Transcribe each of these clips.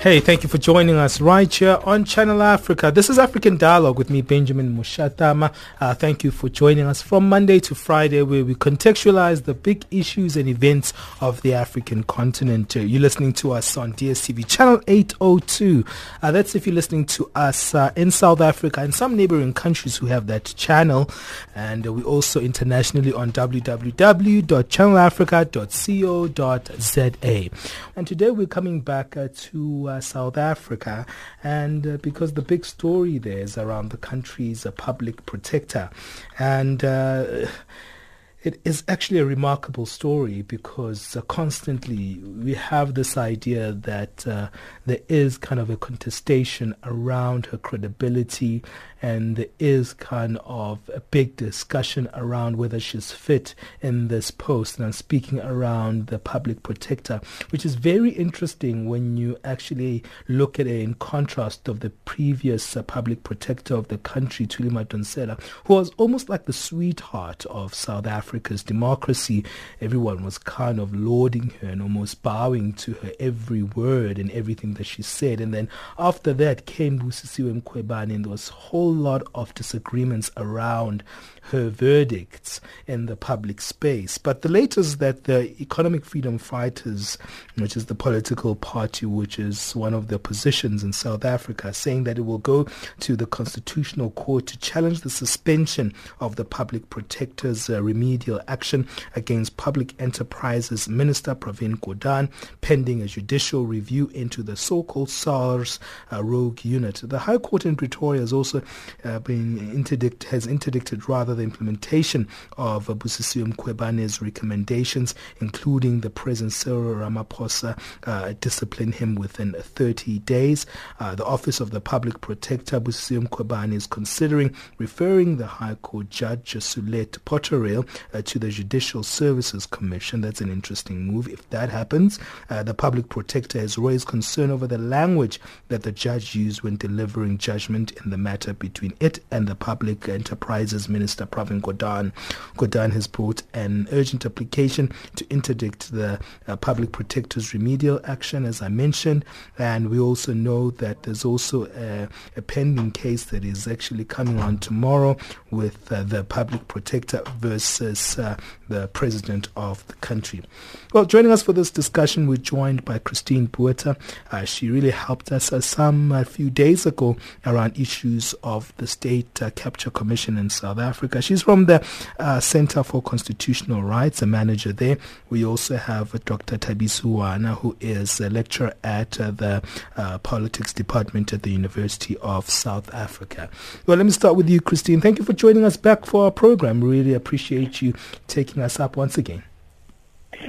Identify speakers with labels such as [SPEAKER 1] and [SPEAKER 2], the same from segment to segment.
[SPEAKER 1] Hey, thank you for joining us right here on Channel Africa. This is African Dialogue with me, Benjamin Mushatama. Uh, thank you for joining us from Monday to Friday, where we contextualize the big issues and events of the African continent. Uh, you're listening to us on DSTV Channel 802. Uh, that's if you're listening to us uh, in South Africa and some neighboring countries who have that channel. And uh, we're also internationally on www.channelafrica.co.za. And today we're coming back uh, to uh, South Africa, and uh, because the big story there is around the country's uh, public protector, and uh, it is actually a remarkable story because uh, constantly we have this idea that uh, there is kind of a contestation around her credibility and there is kind of a big discussion around whether she's fit in this post. And I'm speaking around the public protector, which is very interesting when you actually look at it in contrast of the previous uh, public protector of the country, Tulima Madonsela, who was almost like the sweetheart of South Africa's democracy. Everyone was kind of lauding her and almost bowing to her every word and everything that she said. And then after that came Busisiwe Mkhwebane and there was a whole lot of disagreements around her verdicts in the public space. But the latest that the Economic Freedom Fighters, which is the political party which is one of the positions in South Africa, saying that it will go to the Constitutional Court to challenge the suspension of the Public Protector's uh, remedial action against Public Enterprises Minister Pravin Gordhan, pending a judicial review into the so-called SARS uh, rogue unit. The High Court in Pretoria has also uh, been interdict, has interdicted rather the implementation of Busisiwe Mkhwebane's recommendations, including the President Cyril Ramaphosa uh, discipline him within 30 days. Uh, the Office of the Public Protector, Busisiwe Mkhwebane, is considering referring the High Court Judge Sulet Potterill uh, to the Judicial Services Commission. That's an interesting move. If that happens, uh, the Public Protector has raised concern over the language that the judge used when delivering judgment in the matter between it and the Public Enterprises Minister Pravin Gordhan. Gordhan has brought an urgent application to interdict the uh, public protector's remedial action, as I mentioned, and we also know that there's also a, a pending case that is actually coming on tomorrow with uh, the public protector versus uh, the president of the country. Well, joining us for this discussion, we're joined by Christine Botha. Uh, she really helped us uh, some a few days ago around issues of the State uh, Capture Commission in South Africa. She's from the uh, Center for Constitutional Rights, a manager there. We also have Dr. Thabiso Hoeane, who is a lecturer at uh, the uh, Politics Department at the University of South Africa. Well, let me start with you, Christine. Thank you for joining us back for our program. Really appreciate you taking us up once again.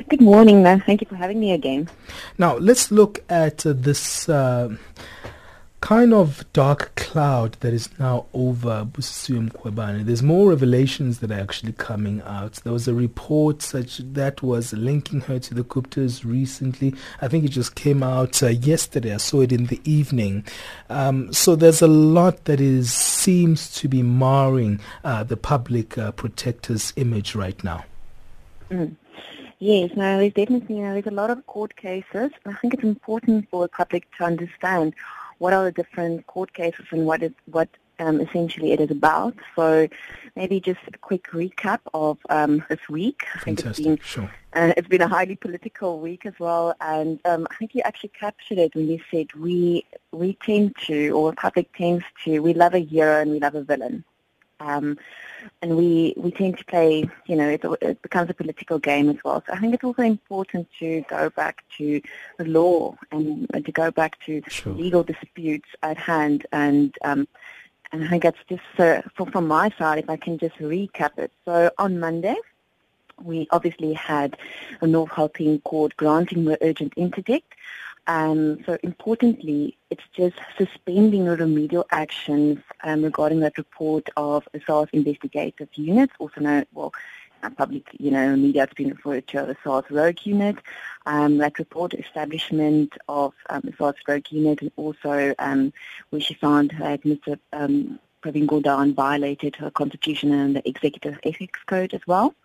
[SPEAKER 2] Good morning, Thank you for having me again.
[SPEAKER 1] Now, let's look at uh, this uh, kind of dark cloud that is now over Busisiwe Mkhwebane. There's more revelations that are actually coming out. There was a report such that was linking her to the Guptas recently. I think it just came out uh, yesterday. I saw it in the evening. Um, so there's a lot that is seems to be marring uh, the public uh, protector's image right now.
[SPEAKER 2] Mm. Yes, no, there's definitely, you know, there's a lot of court cases. And I think it's important for the public to understand what are the different court cases and what it, what um, essentially it is about. So maybe just a quick recap of um, this week.
[SPEAKER 1] I think
[SPEAKER 2] it's
[SPEAKER 1] been, sure.
[SPEAKER 2] uh, it's been a highly political week as well, and um, I think you actually captured it when you said we we tend to, or the public tends to, we love a hero and we love a villain. Um, and we, we tend to play, you know, it, it, becomes a political game as well. So I think it's also important to go back to the law and, to go back to sure. legal disputes at hand. And um, and I think that's just uh, from, from my side, if I can just recap it. So on Monday, we obviously had a North Gauteng court granting the urgent interdict Um, so importantly, it's just suspending remedial actions um, regarding that report of SARS investigative unit, also known, well, public, you know, media has been referred to as a SARS rogue unit. Um, that report establishment of um, the SARS rogue unit and also um, where she found that Mr. Um, Pravin Gordhan violated her constitution and the executive ethics code as well.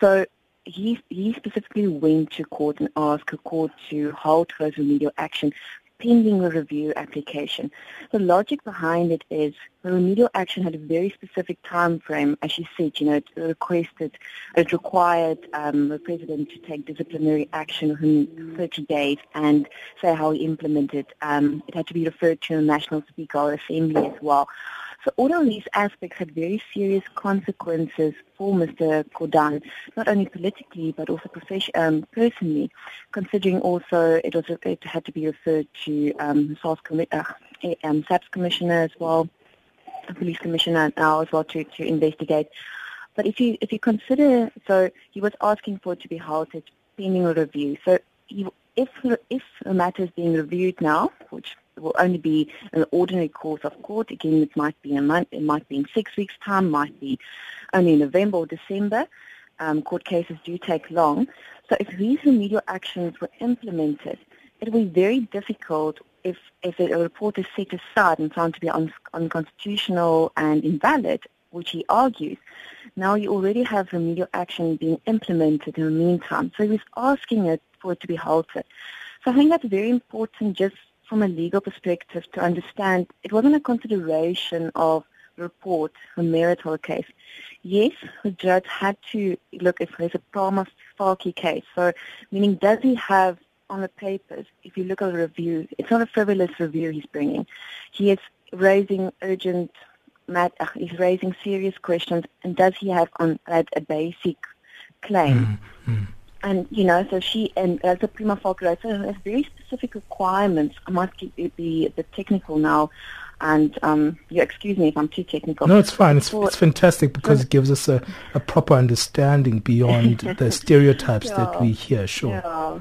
[SPEAKER 2] So he, he specifically went to court and asked the court to halt her remedial action pending the review application. The logic behind it is the remedial action had a very specific time frame. As you said, you know, it requested, it required um, the president to take disciplinary action within 30 days and say how he implemented. Um, it had to be referred to the National Speaker Assembly as well. So all of these aspects had very serious consequences for Mr. Gordhan, not only politically but also um, personally, considering also it was it had to be referred to um, SARS commi- uh, um, SAPS commissioner as well, the police commissioner now as well to, to investigate. But if you if you consider, so he was asking for it to be halted pending a review. So he, if if the matter is being reviewed now, which will only be an ordinary course of court. Again, it might be a month, it might be in six weeks' time, might be only in November or December. Um, court cases do take long. So if these remedial actions were implemented, it will be very difficult if, if a report is set aside and found to be un- unconstitutional and invalid, which he argues. Now you already have remedial action being implemented in the meantime. So he's asking it for it to be halted. So I think that's very important just from a legal perspective to understand it wasn't a consideration of report, a marital case. Yes, the judge had to look if there's a prima facie case. So, meaning does he have on the papers, if you look at the review, it's not a frivolous review he's bringing. He is raising urgent, uh, he's raising serious questions, and does he have on that a basic claim? Mm-hmm and you know, so she and as a prima facie, so has very specific requirements. I might be a bit technical now, and um, you excuse me if I'm too technical.
[SPEAKER 1] No, it's fine. It's, it's fantastic because it gives us a, a proper understanding beyond the stereotypes yeah, that we hear. Sure. Yeah.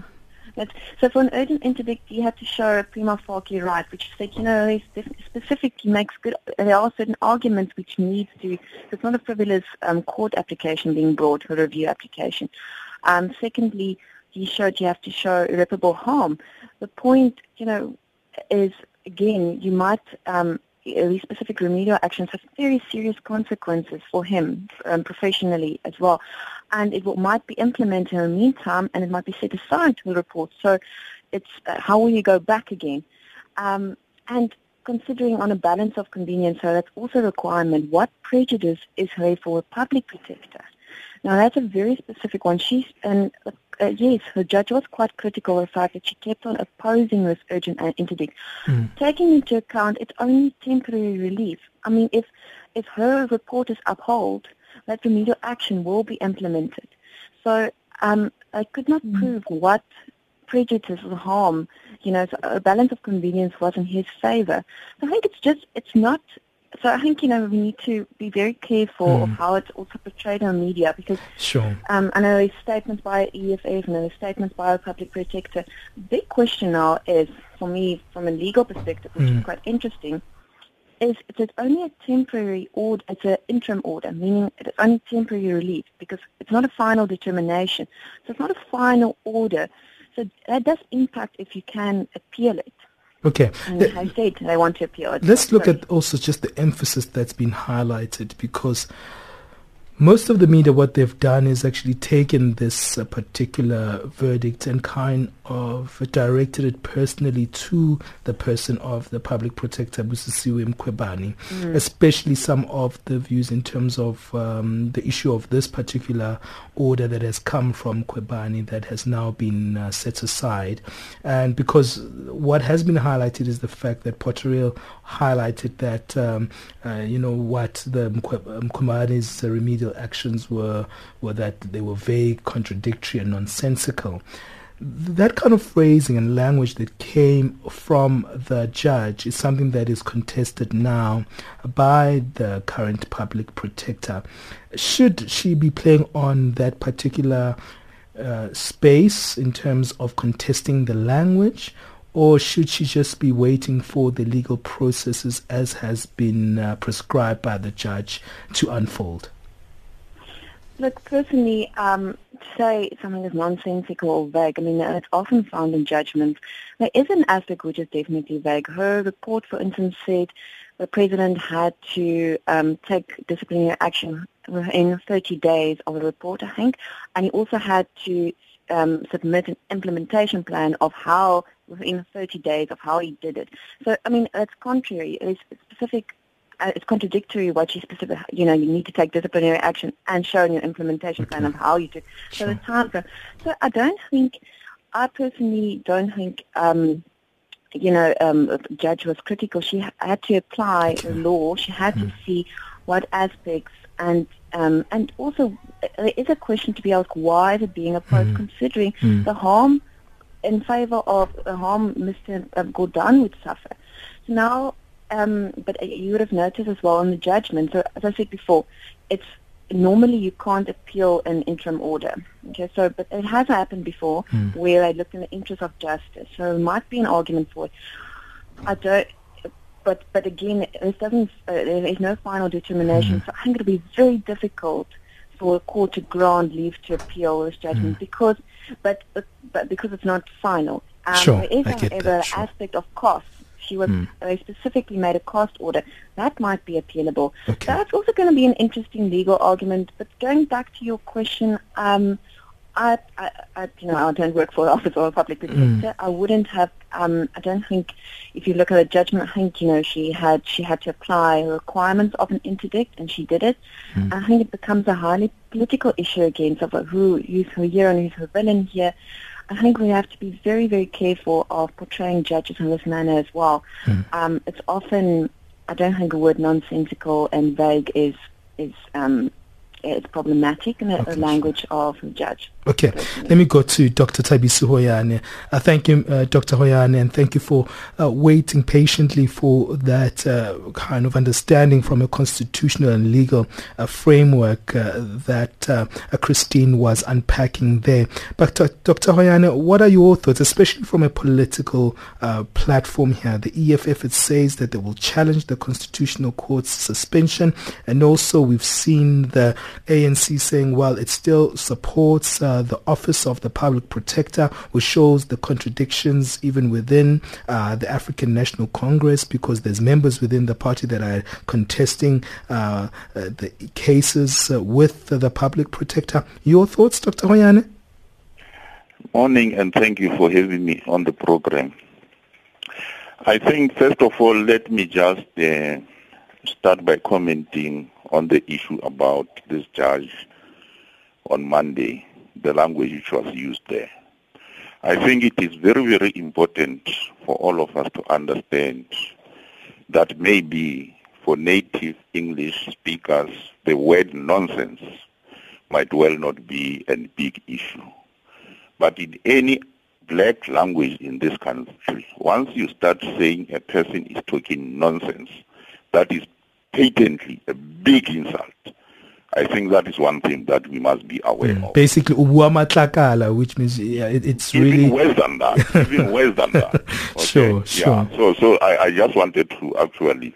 [SPEAKER 2] But, so for an urgent interdict, you have to show a prima facie right, which is that, you know, it's specifically makes good, there are certain arguments which needs to, it's not a frivolous um, court application being brought, a review application. Um, secondly, you showed you have to show irreparable harm. The point, you know, is again, you might um, these specific remedial actions have very serious consequences for him um, professionally as well, and it will, might be implemented in the meantime, and it might be set aside to the report. So, it's uh, how will you go back again? Um, and considering on a balance of convenience, so that's also a requirement. What prejudice is there for a public protector? Now that's a very specific one. She's and uh, yes, the judge was quite critical of the fact that she kept on opposing this urgent interdict, mm. taking into account it's only temporary relief. I mean, if if her report is upheld, that remedial action will be implemented. So um, I could not mm. prove what prejudice or harm, you know, so a balance of convenience was in his favor. So I think it's just, it's not so I think you know we need to be very careful mm. of hmm. how it's also portrayed in the media because
[SPEAKER 1] sure.
[SPEAKER 2] um, I know there's statements by EFF and there's statements by a public protector. The big question now is, for me, from a legal perspective, which mm. is hmm. quite interesting, is it's only a temporary order, it's an interim order, meaning it's only temporary relief because it's not a final determination. So it's not a final order. So that does impact if you can appeal it.
[SPEAKER 1] Okay.
[SPEAKER 2] And I said they want to appeal.
[SPEAKER 1] Let's look at also just the emphasis that's been highlighted because most of the media, what they've done is actually taken this uh, particular verdict and kind of directed it personally to the person of the public protector, Busisiwe Mkhwebane, mm. especially some of the views in terms of um, the issue of this particular order that has come from Mkhwebane that has now been uh, set aside. And because what has been highlighted is the fact that Potterill highlighted that, um, uh, you know, what the Mkhwebane's remedial actions were, were that they were vague, contradictory, and nonsensical that kind of phrasing and language that came from the judge is something that is contested now by the current public protector. Should she be playing on that particular uh, space in terms of contesting the language? or should she just be waiting for the legal processes as has been uh, prescribed by the judge to unfold?
[SPEAKER 2] Look, personally, um, say something is nonsensical or vague, I mean, it's often found in judgments. There is an aspect which is definitely vague. Her report, for instance, said the president had to um, take disciplinary action within 30 days of the report, I think, and he also had to um, submit an implementation plan of how, within 30 days, of how he did it. So, I mean, it's contrary. It's specific uh, it's contradictory what you specific, you know, you need to take disciplinary action and show in your implementation okay. plan of how you do. So sure. the time. So I don't think, I personally don't think, um, you know, um, the judge was critical. She had to apply okay. the law. She had mm. to hmm. see what aspects and um, and also there is a question to be asked: Why is it being opposed, mm. considering mm. the harm in favor of the harm Mr. Gordhan would suffer? So now um, but you would have noticed as well in the judgment. So as I said before, it's normally you can't appeal an interim order. Okay, so but it has happened before mm. where they looked in the interest of justice. So there might be an argument for it. I don't. But but again, this doesn't. Uh, there is no final determination. Mm. So I think it'll be very difficult for a court to grant leave to appeal this judgment mm. because, but, but but because it's not final.
[SPEAKER 1] Um, sure,
[SPEAKER 2] there is,
[SPEAKER 1] I
[SPEAKER 2] however,
[SPEAKER 1] that, sure.
[SPEAKER 2] aspect of cost she was mm. they specifically made a cost order. That might be appealable. Okay. That's also going to be an interesting legal argument. But going back to your question, um, I, I, I, you know, I don't work for the Office or a Public Protector. Mm. I wouldn't have. Um, I don't think, if you look at the judgment, I think you know she had she had to apply requirements of an interdict, and she did it. Mm. I think it becomes a highly political issue again of who who's her hero and who's her villain here. I think we have to be very, very careful of portraying judges in this manner as well. Mm. Um, it's often, I don't think the word nonsensical and vague is is um, problematic in the okay. language of the judge.
[SPEAKER 1] Okay, let me go to Dr. Thabiso Hoeane. Uh, thank you, uh, Dr. Hoeane, and thank you for uh, waiting patiently for that uh, kind of understanding from a constitutional and legal uh, framework uh, that Christine was unpacking there. But Dr. Hoeane, what are your thoughts, especially from a political platform here? The EFF it says that they will challenge the constitutional court's suspension, and also we've seen the ANC saying, well, it still supports uh, the Office of the Public Protector, which shows the contradictions even within uh, the African National Congress because there's members within the party that are contesting uh, uh the cases uh, with the Public Protector. Your thoughts, Dr. Hoeane?
[SPEAKER 3] Morning, and thank you for having me on the program. I think, first of all, let me just uh, start by commenting on the issue about this judge on Monday, the language which was used there. I think it is very, very important for all of us to understand that maybe for native English speakers, the word nonsense might well not be a big issue. But in any black language in this country, once you start saying a person is talking nonsense, that is patently a big insult. I think that is one thing that we must be aware mm. of.
[SPEAKER 1] Basically, ubuamatlakala, which means yeah, it, it's
[SPEAKER 3] even
[SPEAKER 1] really
[SPEAKER 3] worse than that. even worse than that. Okay?
[SPEAKER 1] Sure, sure.
[SPEAKER 3] Yeah. So, so I, I just wanted to actually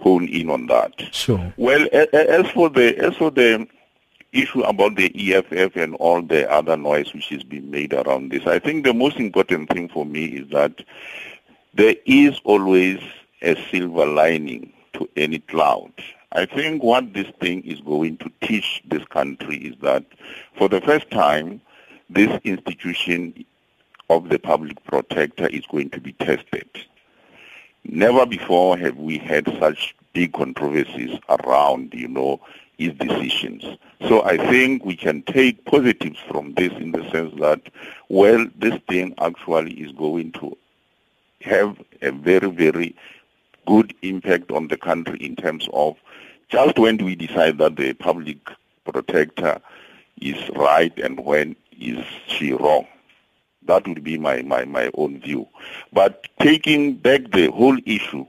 [SPEAKER 3] hone in on that.
[SPEAKER 1] Sure.
[SPEAKER 3] Well, as for the as for the issue about the EFF and all the other noise which is being made around this, I think the most important thing for me is that there is always a silver lining to any cloud. I think what this thing is going to teach this country is that for the first time, this institution of the public protector is going to be tested. Never before have we had such big controversies around, you know, his decisions. So I think we can take positives from this in the sense that, well, this thing actually is going to have a very, very good impact on the country in terms of just when do we decide that the public protector is right and when is she wrong. That would be my, my, my own view. But taking back the whole issue,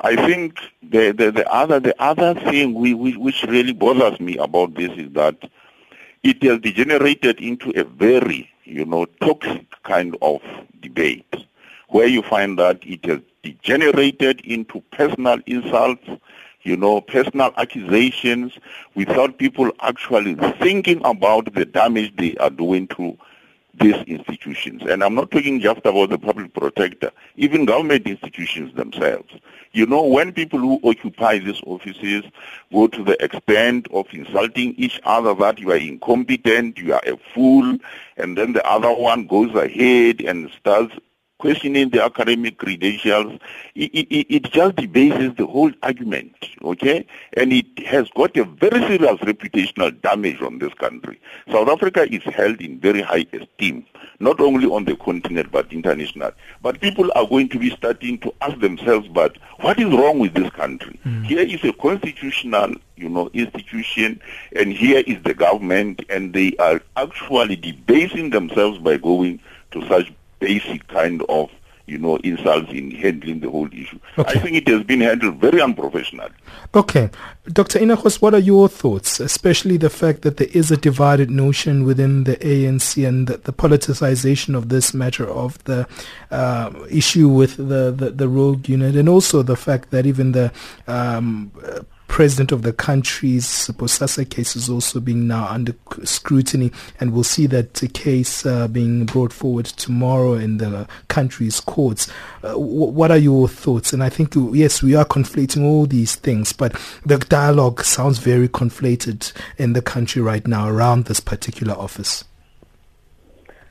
[SPEAKER 3] I think the, the, the other the other thing we, we, which really bothers me about this is that it has degenerated into a very, you know, toxic kind of debate where you find that it has degenerated into personal insults, you know, personal accusations without people actually thinking about the damage they are doing to these institutions. And I'm not talking just about the public protector, even government institutions themselves. You know, when people who occupy these offices go to the extent of insulting each other that you are incompetent, you are a fool, and then the other one goes ahead and starts questioning the academic credentials, it, it, it, just debases the whole argument, okay? And it has got a very serious reputational damage on this country. South Africa is held in very high esteem, not only on the continent but international. But people are going to be starting to ask themselves, but what is wrong with this country? Mm. Here is a constitutional you know, institution, and here is the government, and they are actually debasing themselves by going to such basic kind of you know, insults in handling the whole issue. Okay. I think it has been handled very unprofessionally.
[SPEAKER 1] Okay. Dr. Ina Gouws, what are your thoughts, especially the fact that there is a divided notion within the ANC and the, the politicization of this matter of the uh, issue with the, the, the, rogue unit and also the fact that even the um, president of the country's Bosasa case is also being now under scrutiny, and we'll see that case uh, being brought forward tomorrow in the country's courts. Uh, w- what are your thoughts? And I think, yes, we are conflating all these things, but the dialogue sounds very conflated in the country right now around this particular office.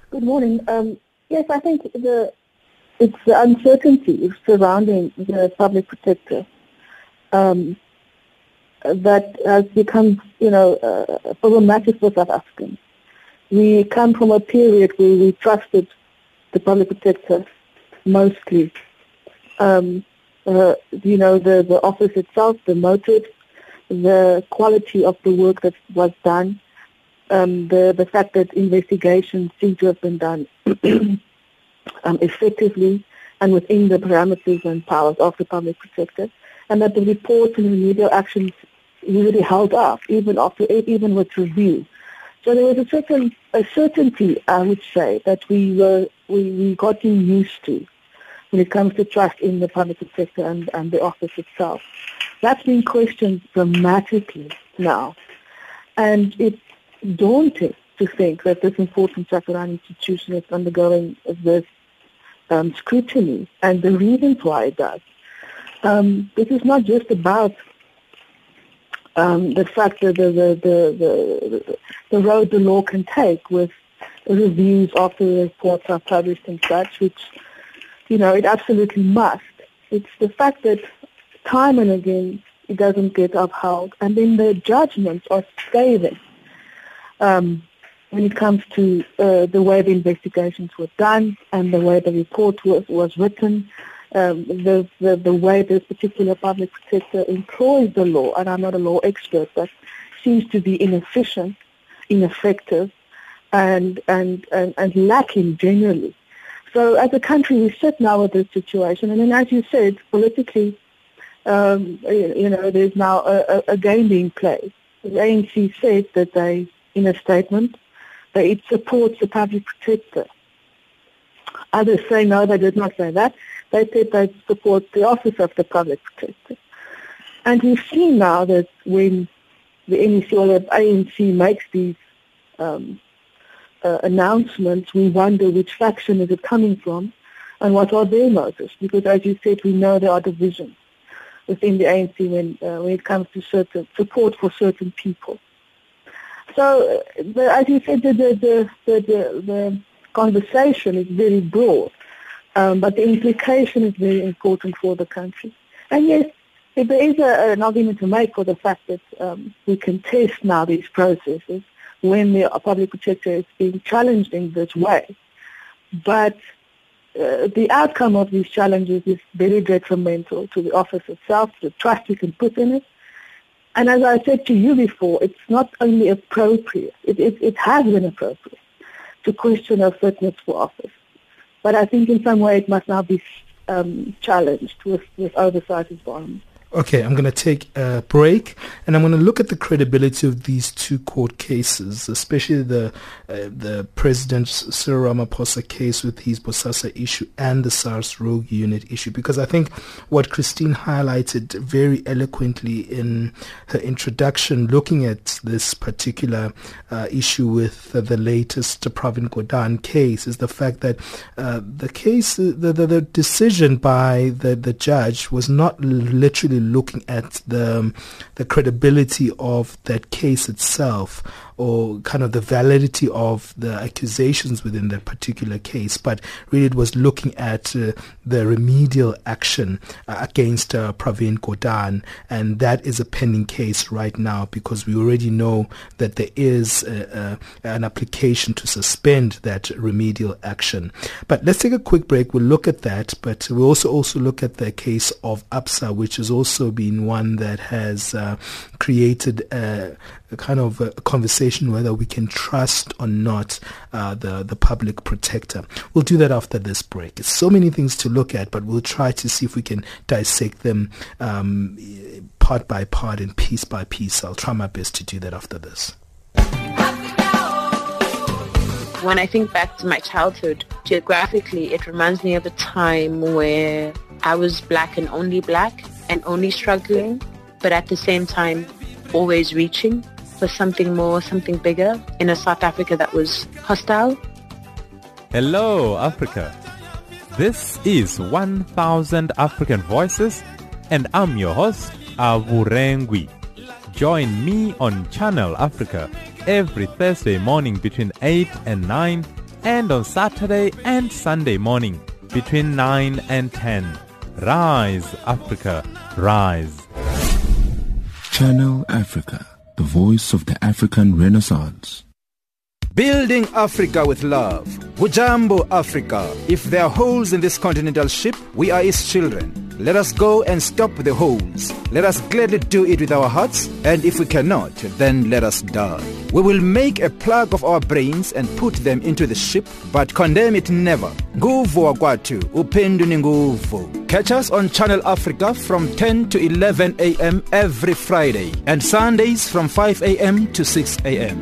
[SPEAKER 4] Good morning. Um, yes, I think the it's the uncertainty surrounding the public protector. Um, that has become, you know, uh, problematic for South Africans. We come from a period where we trusted the public protector mostly. Um, uh, you know, the, the office itself, the motive, the quality of the work that was done, um, the, the fact that investigations seem to have been done um, effectively and within the parameters and powers of the public protector, and that the reports and remedial actions really held up, even after even with review. So there was a certain a certainty, I would say, that we were we, we gotten used to when it comes to trust in the public sector and, and the office itself. That's been questioned dramatically now. And it's daunting to think that this important Chakaran institution is undergoing this um, scrutiny and the reasons why it does. Um, this is not just about um, the fact that the, the, the, the, the road the law can take with reviews after the reports are published and such, which, you know, it absolutely must. It's the fact that time and again it doesn't get upheld, and then the judgments are scathing um, when it comes to uh, the way the investigations were done and the way the report was, was written um, the, the, the way this particular public protector employs the law, and I'm not a law expert, but seems to be inefficient, ineffective, and, and, and, and lacking generally. So as a country, we sit now with this situation, and then as you said, politically, um, you know, there's now a, a, game being played. The ANC said that they, in a statement, that it supports the public protector. Others say no, they did not say that. They said they support the Office of the Public Protector. And we've seen now that when the NEC or the ANC makes these um, uh, announcements, we wonder which faction is it coming from and what are their motives. Because as you said, we know there are divisions within the ANC when, uh, when it comes to certain support for certain people. So, uh, as you said, the, the, the, the, the conversation is very broad. Um, but the implication is very important for the country. And yes, there is a, an argument to make for the fact that um, we can test now these processes when the public protector is being challenged in this way. But uh, the outcome of these challenges is very detrimental to the office itself, the trust you can put in it. And as I said to you before, it's not only appropriate, it, it, it has been appropriate to question our fitness for office. But I think in some way it must now be um, challenged with, with oversight environment.
[SPEAKER 1] Okay, I'm going to take a break and I'm going to look at the credibility of these two court cases, especially the uh, the President Cyril Ramaphosa case with his Bosasa issue and the SARS rogue unit issue, because I think what Christine highlighted very eloquently in her introduction, looking at this particular uh, issue with uh, the latest Pravin Gordhan case, is the fact that uh, the case, the, the, the decision by the, the judge was not literally looking at the um, the credibility of that case itself or kind of the validity of the accusations within that particular case, but really it was looking at uh, the remedial action uh, against uh, Pravin Gordhan, and that is a pending case right now because we already know that there is uh, uh, an application to suspend that remedial action. But let's take a quick break. We'll look at that, but we'll also also look at the case of Absa, which has also been one that has uh, created a, kind of a conversation whether we can trust or not uh, the the public protector. We'll do that after this break. It's so many things to look at, but we'll try to see if we can dissect them um, part by part and piece by piece. I'll try my best to do that after this.
[SPEAKER 5] When I think back to my childhood, geographically, it reminds me of a time where I was black and only black and only struggling, but at the same time, always reaching for something more, something bigger in a South Africa that was hostile.
[SPEAKER 6] Hello, Africa. This is 1000 African Voices, and I'm your host, Avurengwi. Join me on Channel Africa every Thursday morning between 8 and 9, and on Saturday and Sunday morning between 9 and 10. Rise, Africa, rise.
[SPEAKER 7] Channel Africa the voice of the African Renaissance.
[SPEAKER 8] Building Africa with love. Hujambo Africa. If there are holes in this continental ship, we are its children. Let us go and stop the holes. Let us gladly do it with our hearts, and if we cannot, then let us die. We will make a plug of our brains and put them into the ship, but condemn it never. Nguvu wakwatu, upendu nguvu. Catch us on Channel Africa from 10 to 11 a.m. every Friday, and Sundays from 5 a.m. to 6 a.m.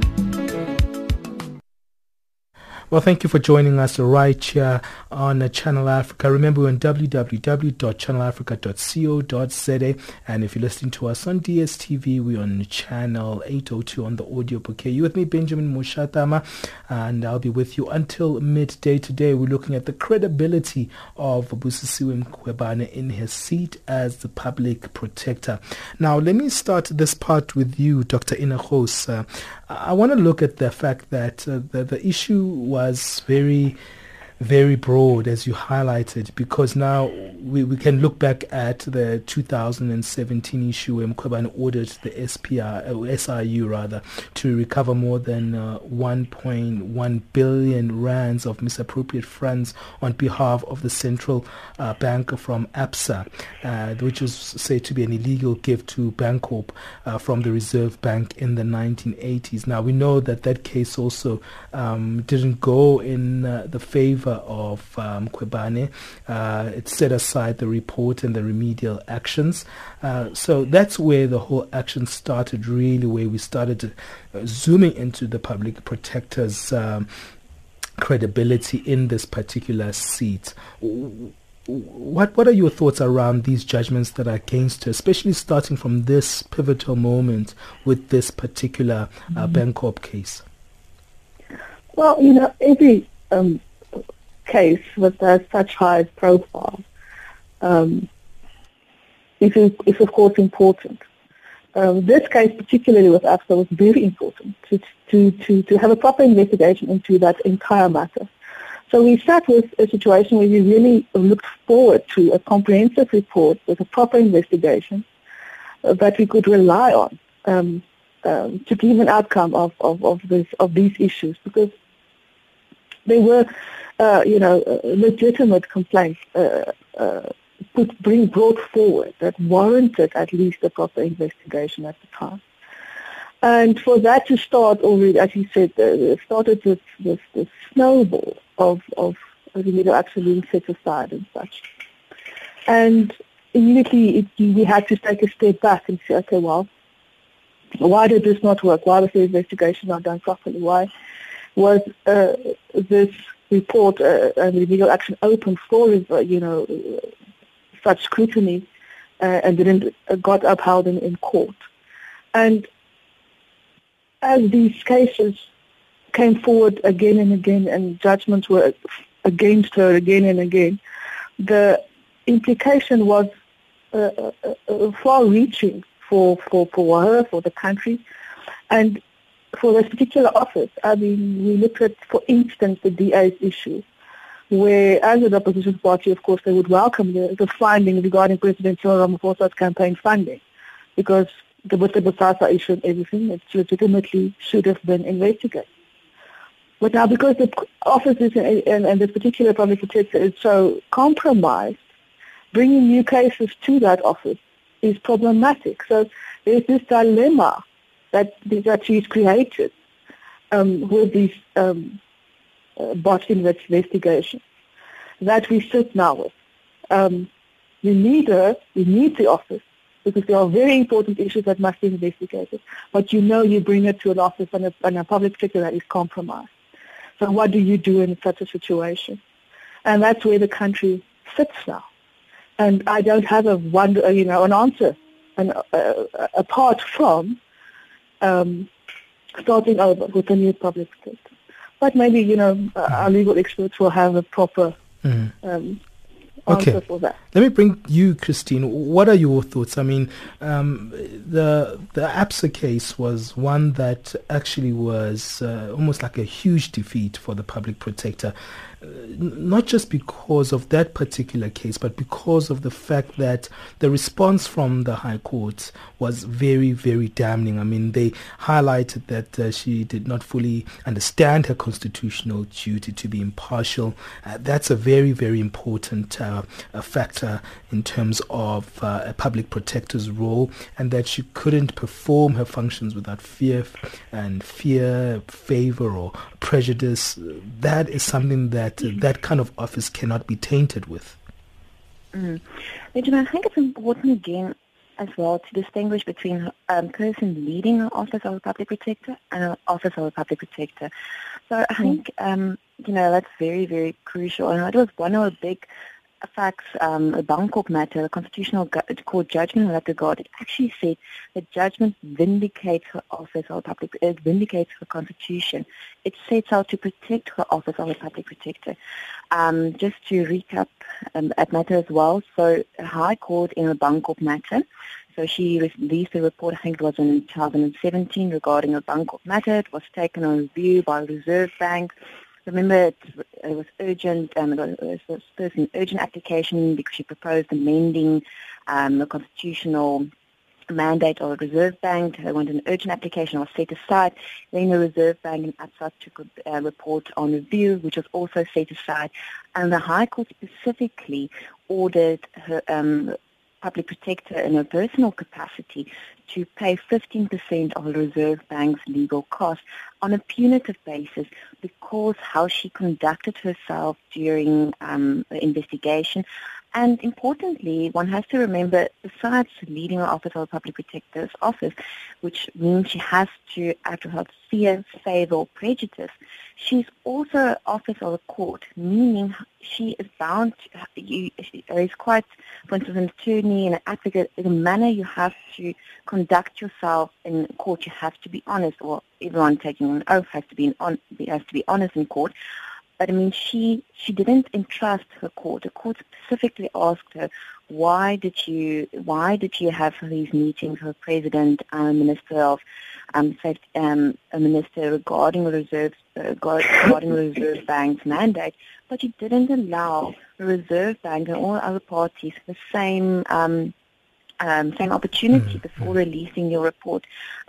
[SPEAKER 1] Well, thank you for joining us right here on Channel Africa. Remember, we're on www.channelafrica.co.za. And if you're listening to us on DSTV, we're on channel 802 on the audio bouquet. You with me, Benjamin Mushatama, and I'll be with you until midday today. We're looking at the credibility of Busisiwe Mkhwebane in his seat as the public protector. Now, let me start this part with you, Dr. Ina Gouws. Uh, I want to look at the fact that uh, the, the issue was very very broad, as you highlighted, because now we, we can look back at the 2017 issue where Mkhwebane ordered the SPR, uh, SIU rather, to recover more than uh, 1.1 billion rands of misappropriated funds on behalf of the central uh, bank from ABSA, uh, which was said to be an illegal gift to Bankorp uh, from the Reserve Bank in the 1980s. Now we know that that case also um, didn't go in the favor of um, Mkhwebane. Uh, it set aside the report and the remedial actions. Uh, so that's where the whole action started, really, where we started uh, zooming into the public protector's um, credibility in this particular seat what what are your thoughts around these judgments that are against her, especially starting from this pivotal moment with this particular uh, mm-hmm. Bankorp case?
[SPEAKER 2] Well, you know, every um, case with uh, such high profile um, is, is of course important. Um, this case, particularly with ABSA, was very important to, to, to, to have a proper investigation into that entire matter. So we sat with a situation where we really looked forward to a comprehensive report with a proper investigation uh, that we could rely on um, um, to give an outcome of, of, of, this, of these issues because they were uh, you know, legitimate complaints uh, uh, put, bring brought forward that warranted at least a proper investigation at the time. And for that to start already, as you said, uh, started this, this, this snowball of, of remedial action being set aside and such. And
[SPEAKER 4] immediately it, we had to take a step back and say, okay, well, why did this not work? Why was the investigation not done properly? Why was uh, this report uh, and legal action open for, uh, you know, such scrutiny uh, and didn't uh, got upheld in, in court? And as these cases came forward again and again and judgments were against her again and again, the implication was uh, uh, uh, far-reaching for, for, for her, for the country, and for this particular office. I mean, we look at, for instance, the DA's issue, where as an opposition party, of course, they would welcome the, the finding regarding President Cyril Ramaphosa's campaign funding, because the, the Bosasa issue and everything, it legitimately should have been investigated. But now because the office is, and, and this particular public protector is so compromised, bringing new cases to that office is problematic. So there's this dilemma that, that she's created um, with these um, uh, botched investigations that we sit now with. Um, we need her, we need the office, because there are very important issues that must be investigated. But you know you bring it to an office and a, and a public sector that is compromised. So what do you do in such a situation? And that's where the country sits now. And I don't have a one, you know, an answer, and uh, uh, apart from um, starting over with a new public sector. But maybe you know uh, our legal experts will have a proper mm. um,
[SPEAKER 1] okay. Let me bring you, Christine. What are your thoughts? I mean, um, the the Absa case was one that actually was uh, almost like a huge defeat for the public protector not just because of that particular case, but because of the fact that the response from the High Court was very, very damning. I mean, they highlighted that uh, she did not fully understand her constitutional duty to be impartial. Uh, that's a very, very important uh, factor in terms of uh, a public protector's role, and that she couldn't perform her functions without fear and fear, favor, or prejudice. That is something that that uh, that kind of office cannot be tainted with.
[SPEAKER 2] Mm. Benjamin, I think it's important again as well to distinguish between a um, person leading an office of a public protector and an office of a public protector. So I mm. think, um, you know, that's very, very crucial. And that was one of the big affects um, a Bankorp matter, the constitutional court judgment in that regard, it actually said the judgment vindicates her office of a public, it vindicates her constitution. It sets out to protect her office of a public protector. Um, just to recap um, that matter as well, so High Court in the Bankorp matter, so she released a report, I think it was in 2017, regarding a Bankorp matter. It was taken on review by Reserve Bank remember it, it was urgent, um, it was, an urgent application because she proposed amending um, the constitutional mandate of the Reserve Bank. They wanted an urgent application was set aside. Then the Reserve Bank and ABSA took a uh, report on review, which was also set aside. And the High Court specifically ordered her um, public protector in her personal capacity to pay 15% of the Reserve Bank's legal costs on a punitive basis because how she conducted herself during um, the investigation. And importantly, one has to remember, besides leading the Office of the Public Protector's Office, which means she has to act without fear, favor, or prejudice, she's also an office of the court, meaning she is bound to, you, is quite, for instance, an attorney and an advocate, the manner you have to conduct yourself in court, you have to be honest, or everyone taking an oath has to be, on, has to be honest in court. But I mean, she she didn't entrust her court. The court specifically asked her, "Why did you why did you have these meetings with President and Minister of um, um, a minister regarding the reserve uh, regarding Reserve Bank's mandate, but you didn't allow the Reserve Bank and all other parties the same um, um, same opportunity mm-hmm. before releasing your report.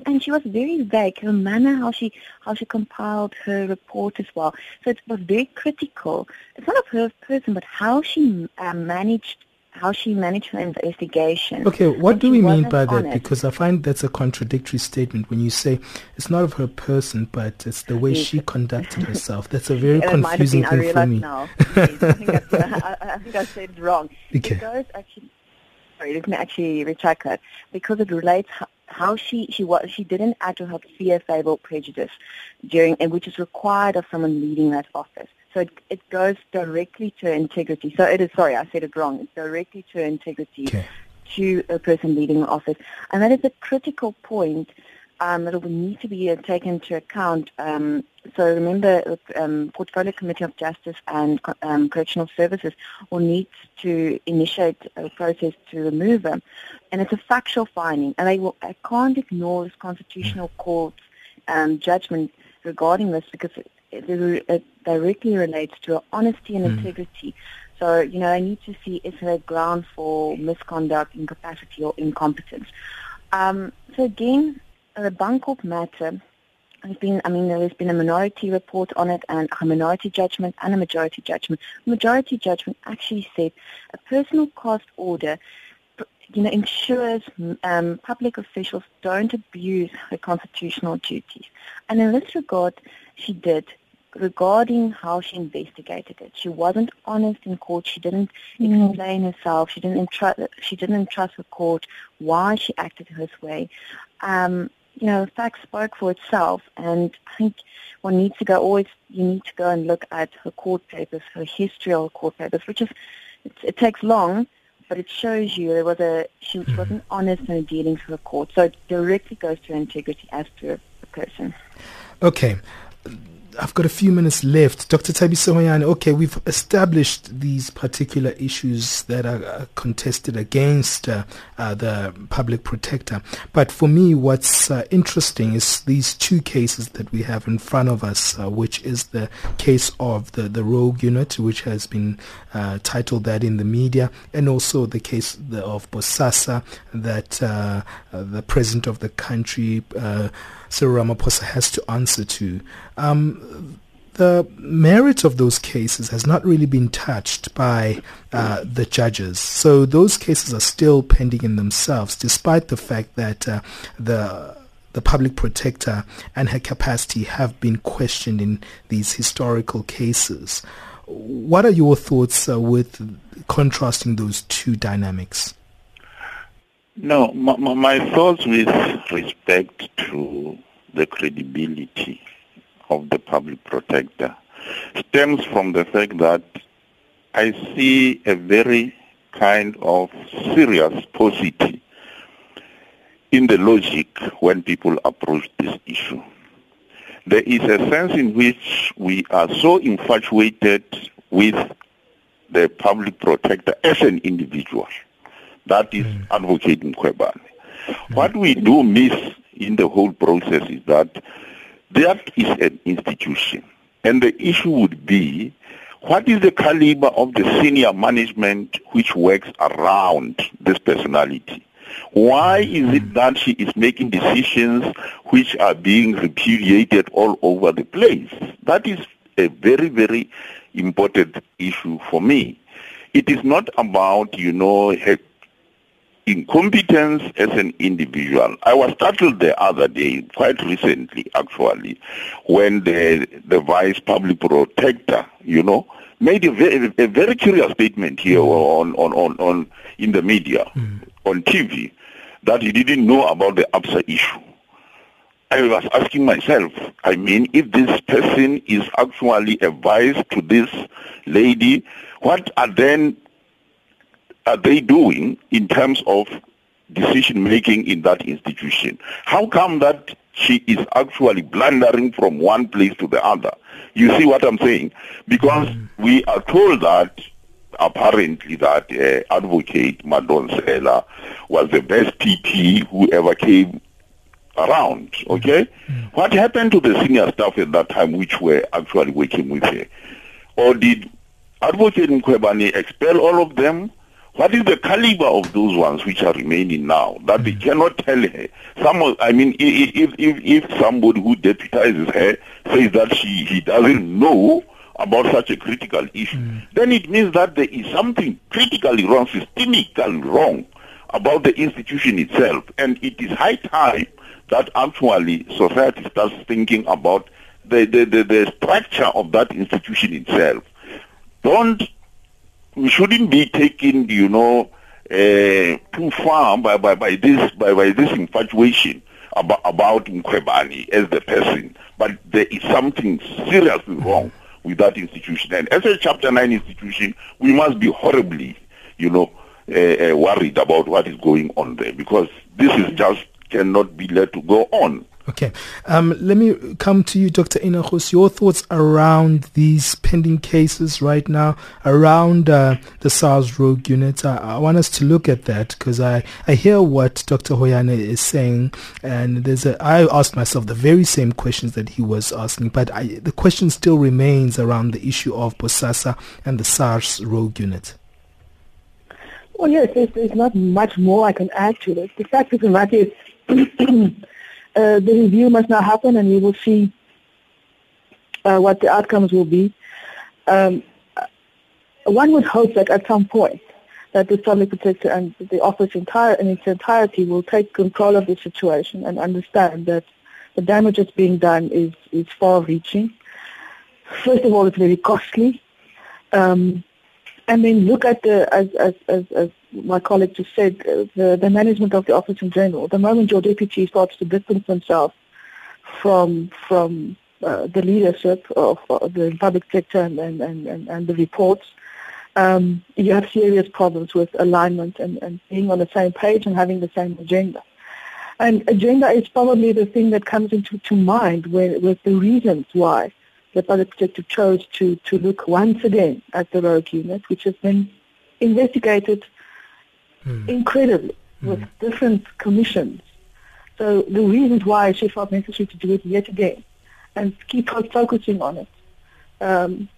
[SPEAKER 2] And she was very vague. Her manner, how she how she compiled her report as well. So it was very critical. It's not of her person, but how she uh, managed how she managed her investigation.
[SPEAKER 1] Okay, what do we mean by that? Because I find that's a contradictory statement when you say it's not of her person, but it's the way she conducted herself. That's a very confusing thing for me.
[SPEAKER 2] Now. I, think I, I, think I said it wrong. Okay. It goes actually sorry, let me actually retract that because it relates how, she she was she didn't act to her fear, favor, prejudice during and which is required of someone leading that office. So it, it goes directly to integrity. So it is sorry, I said it wrong. It's directly to integrity
[SPEAKER 1] Okay.
[SPEAKER 2] to a person leading the office, and that is a critical point um, that will need to be uh, taken into account. Um, so remember, um, Portfolio Committee of Justice and um, Correctional Services will need to initiate a process to remove them, and it's a factual finding, and they will. I can't ignore this constitutional court's um, judgment regarding this because it, it, it directly relates to honesty and
[SPEAKER 9] Mm.
[SPEAKER 2] integrity. So, you know, I need to see is there ground for misconduct, incapacity, or incompetence. Um, so again, the Bankorp matter has been, I mean, there's been a minority report on it and a minority judgment and a majority judgment. Majority judgment actually said a personal cost order you know, ensures um, public officials don't abuse their constitutional duties. And in this regard, she did regarding how she investigated it. She wasn't honest in court. She didn't explain herself. She didn't entrust, she didn't entrust the court why she acted this way. Um, you know, the facts spoke for itself, and I think one needs to go always. You need to go and look at her court papers, her history of court papers, which is it, it takes long, but it shows you there was a she mm-hmm. wasn't honest in her dealings with the court. So it directly goes to her integrity as to a person.
[SPEAKER 1] Okay. I've got a few minutes left. Dr. Thabisi Hoeane, okay, we've established these particular issues that are uh, contested against uh, uh, the public protector. But for me, what's uh, interesting is these two cases that we have in front of us, uh, which is the case of the, the rogue unit, which has been uh, titled that in the media, and also the case of Bosasa that uh, the president of the country, uh, Cyril Ramaphosa, has to answer to. Um, the merit of those cases has not really been touched by uh, the judges. So those cases are still pending in themselves, despite the fact that uh, the the public protector and her capacity have been questioned in these historical cases. What are your thoughts uh, with contrasting those two dynamics?
[SPEAKER 3] No, my, my thoughts with respect to the credibility of the public protector stems from the fact that I see a very kind of serious paucity in the logic when people approach this issue. There is a sense in which we are so infatuated with the public protector as an individual. That is mm. Advocate Mkhwebane. Mm. What we do miss in the whole process is that that is an institution. And the issue would be, what is the caliber of the senior management which works around this personality? Why is it mm. that she is making decisions which are being repudiated all over the place? That is a very, very important issue for me. It is not about, you know, her incompetence as an individual. I was startled the other day, quite recently actually, when the the vice public protector, you know, made a very, a very curious statement here on, on, on, on in the media, hmm. on TV, that he didn't know about the ABSA issue. I was asking myself, I mean, if this person is actually a vice to this lady, what are then are they doing in terms of decision making in that institution? How come that she is actually blundering from one place to the other? You see what I'm saying? Because mm. we are told that apparently that uh, advocate Madonsela was the best PP who ever came around, mm. okay? Mm. What happened to the senior staff at that time which were actually working with her? Or did Advocate Mkhwebane expel all of them? What is the caliber of those ones which are remaining now that they mm. cannot tell her? Some, I mean, if if if somebody who deputizes her says that she he doesn't know about such a critical issue, mm. then it means that there is something critically wrong, systemically wrong about the institution itself, and it is high time that actually society starts thinking about the the, the, the structure of that institution itself. Don't we shouldn't be taken, you know, uh, too far by, by, by this by, by this infatuation about about Mkhwebane as the person, but there is something seriously wrong with that institution. And as a Chapter 9 institution, we must be horribly, you know, uh, worried about what is going on there because this is just cannot be let to go on.
[SPEAKER 1] Okay. Um, let me come to you, Dr. Ina Gouws. Your thoughts around these pending cases right now, around uh, the SARS rogue unit. I, I, want us to look at that because I, I hear what Dr. Hoeane is saying, and there's a, I asked myself the very same questions that he was asking, but I, the question still remains around the issue of Bosasa and the SARS rogue unit.
[SPEAKER 4] Well, yes, there's, there's not much more I can add to it. The fact of the matter is the review must now happen and we will see uh, what the outcomes will be. Um, one would hope that at some point that the public protector and the office entire in its entirety will take control of the situation and understand that the damage that's being done is, is far-reaching. First of all, it's very costly. Um, and then look at the, as, as, as, as my colleague just said, the, the management of the office in general. The moment your deputy starts to distance themselves from from uh, the leadership of uh, the public sector and, and, and, and the reports, um, you have serious problems with alignment and, and being on the same page and having the same agenda. And agenda is probably the thing that comes into to mind with, with the reasons why the public sector chose to, to look once again at the rogue unit, which has been investigated mm. incredibly mm. with different commissions. So the reasons why she felt necessary to do it yet again and keep focusing on it. Um,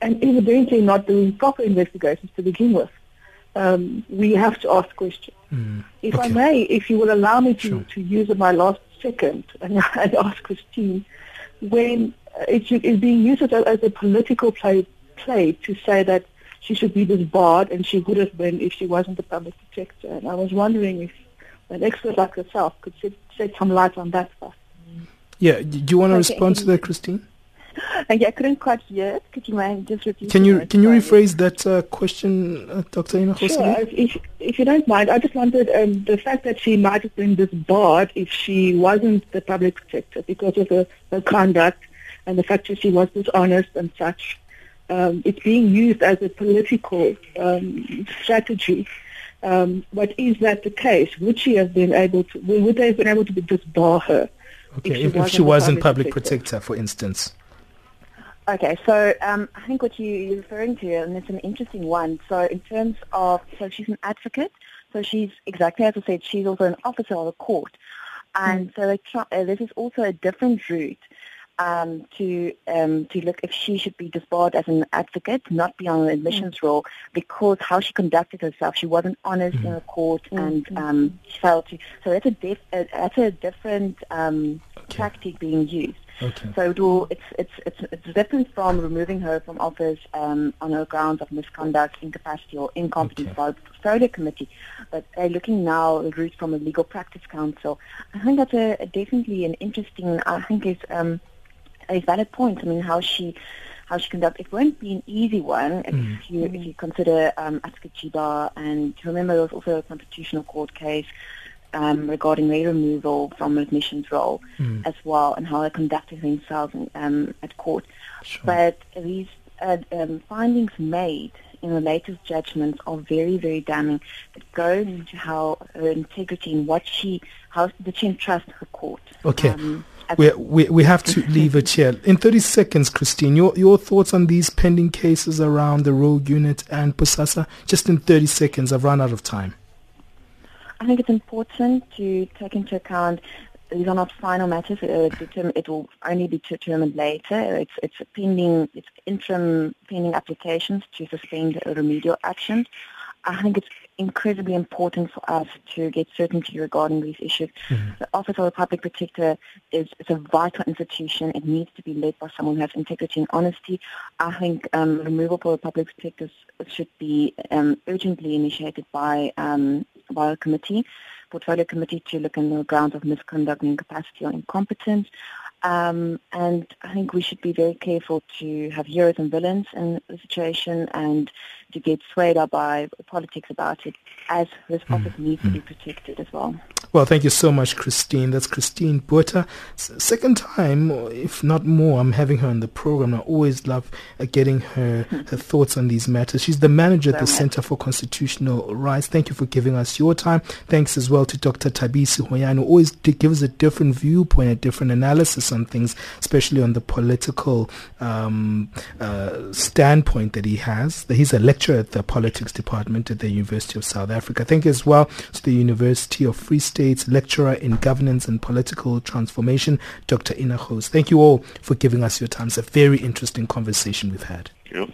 [SPEAKER 4] and evidently not doing proper investigations to begin with. Um, we have to ask questions. Mm. If okay. I may, if you will allow me to, sure. to use my last second and, and ask Christine, when it's, it's being used as a, as a political play, play to say that she should be disbarred, and she would have been if she wasn't a public protector. And I was wondering if an expert like yourself could shed, shed some light on that stuff.
[SPEAKER 1] Yeah, do you want to okay. respond to that, Christine?
[SPEAKER 2] Okay, I couldn't quite hear it. Could you mind just repeat?
[SPEAKER 1] Can you can you rephrase that uh, question, uh, Dr. Ina
[SPEAKER 2] Sure. If, if you don't mind, I just wondered um, the fact that she might have been disbarred if she wasn't the public protector because of her, her conduct and the fact that she was dishonest and such um, it's being used as a political um, strategy. Um, but is that the case? Would she have been able to? Would they have been able to disbar her?
[SPEAKER 1] Okay, if she, if, if she wasn't public protector. protector, for instance.
[SPEAKER 2] Okay, so um, I think what you, are referring to, and it's an interesting one. So in terms of, so she's an advocate. So she's exactly as I said, she's also an officer of the court, and mm. so try, uh, this is also a different route um, to um, to look if she should be disbarred as an advocate, not be on an admissions mm-hmm. roll, because how she conducted herself, she wasn't honest mm-hmm. in the court, mm-hmm. and um, she failed to. So that's a uh, that's a different um, okay. tactic being used. Okay. So it will, it's, it's, it's, it's different from removing her from office um, on her grounds of misconduct, incapacity, or incompetence okay. by the portfolio committee. But they're looking now the route from a legal practice council. I think that's a, a definitely an interesting. I think it's um, a valid point. I mean, how she how she conducted it won't be an easy one if mm. you if you consider um, Atka Jiba and remember there was also a constitutional court case um, regarding their removal from admissions roll mm. as well and how they conducted themselves in, um, at court. Sure. But these uh, um, findings made in the latest judgments are very, very damning. It goes into how her integrity and what she, how did she entrust her court.
[SPEAKER 1] Okay. Um, we, we, we have to leave it here. In 30 seconds, Christine, your, your thoughts on these pending cases around the rogue unit and Bosasa? Just in 30 seconds, I've run out of time.
[SPEAKER 2] I think it's important to take into account these are not final matters. Uh, it will only be determined later. It's, it's pending, it's interim pending applications to suspend remedial actions. I think it's incredibly important for us to get certainty regarding these issues. Mm-hmm. The Office of the Public Protector is, is, a vital institution. It needs to be led by someone who has integrity and honesty. I think um, removal for the public protectors should be um, urgently initiated by um, by a committee, portfolio committee, to look in the grounds of misconduct, incapacity, or incompetence. Um, and I think we should be very careful to have heroes and villains in the situation and to get swayed up by politics about it, as this office mm. needs to be protected as well.
[SPEAKER 1] Well, thank you so much, Christine. That's Christine Botha. second time, if not more, I'm having her on the program. I always love uh, getting her, her thoughts on these matters. She's the manager at the Center for Constitutional Rights. Thank you for giving us your time. Thanks as well to Dr. Thabisi Hoeane, who always gives a different viewpoint, a different analysis on things, especially on the political um, uh, standpoint that he has. He's a lecturer at the politics department at the University of South Africa. Thank you as well to the University of Free State States lecturer in governance and political transformation, Dr. Ina Gouws. Thank you all for giving us your time. It's a very interesting conversation we've had.
[SPEAKER 3] You.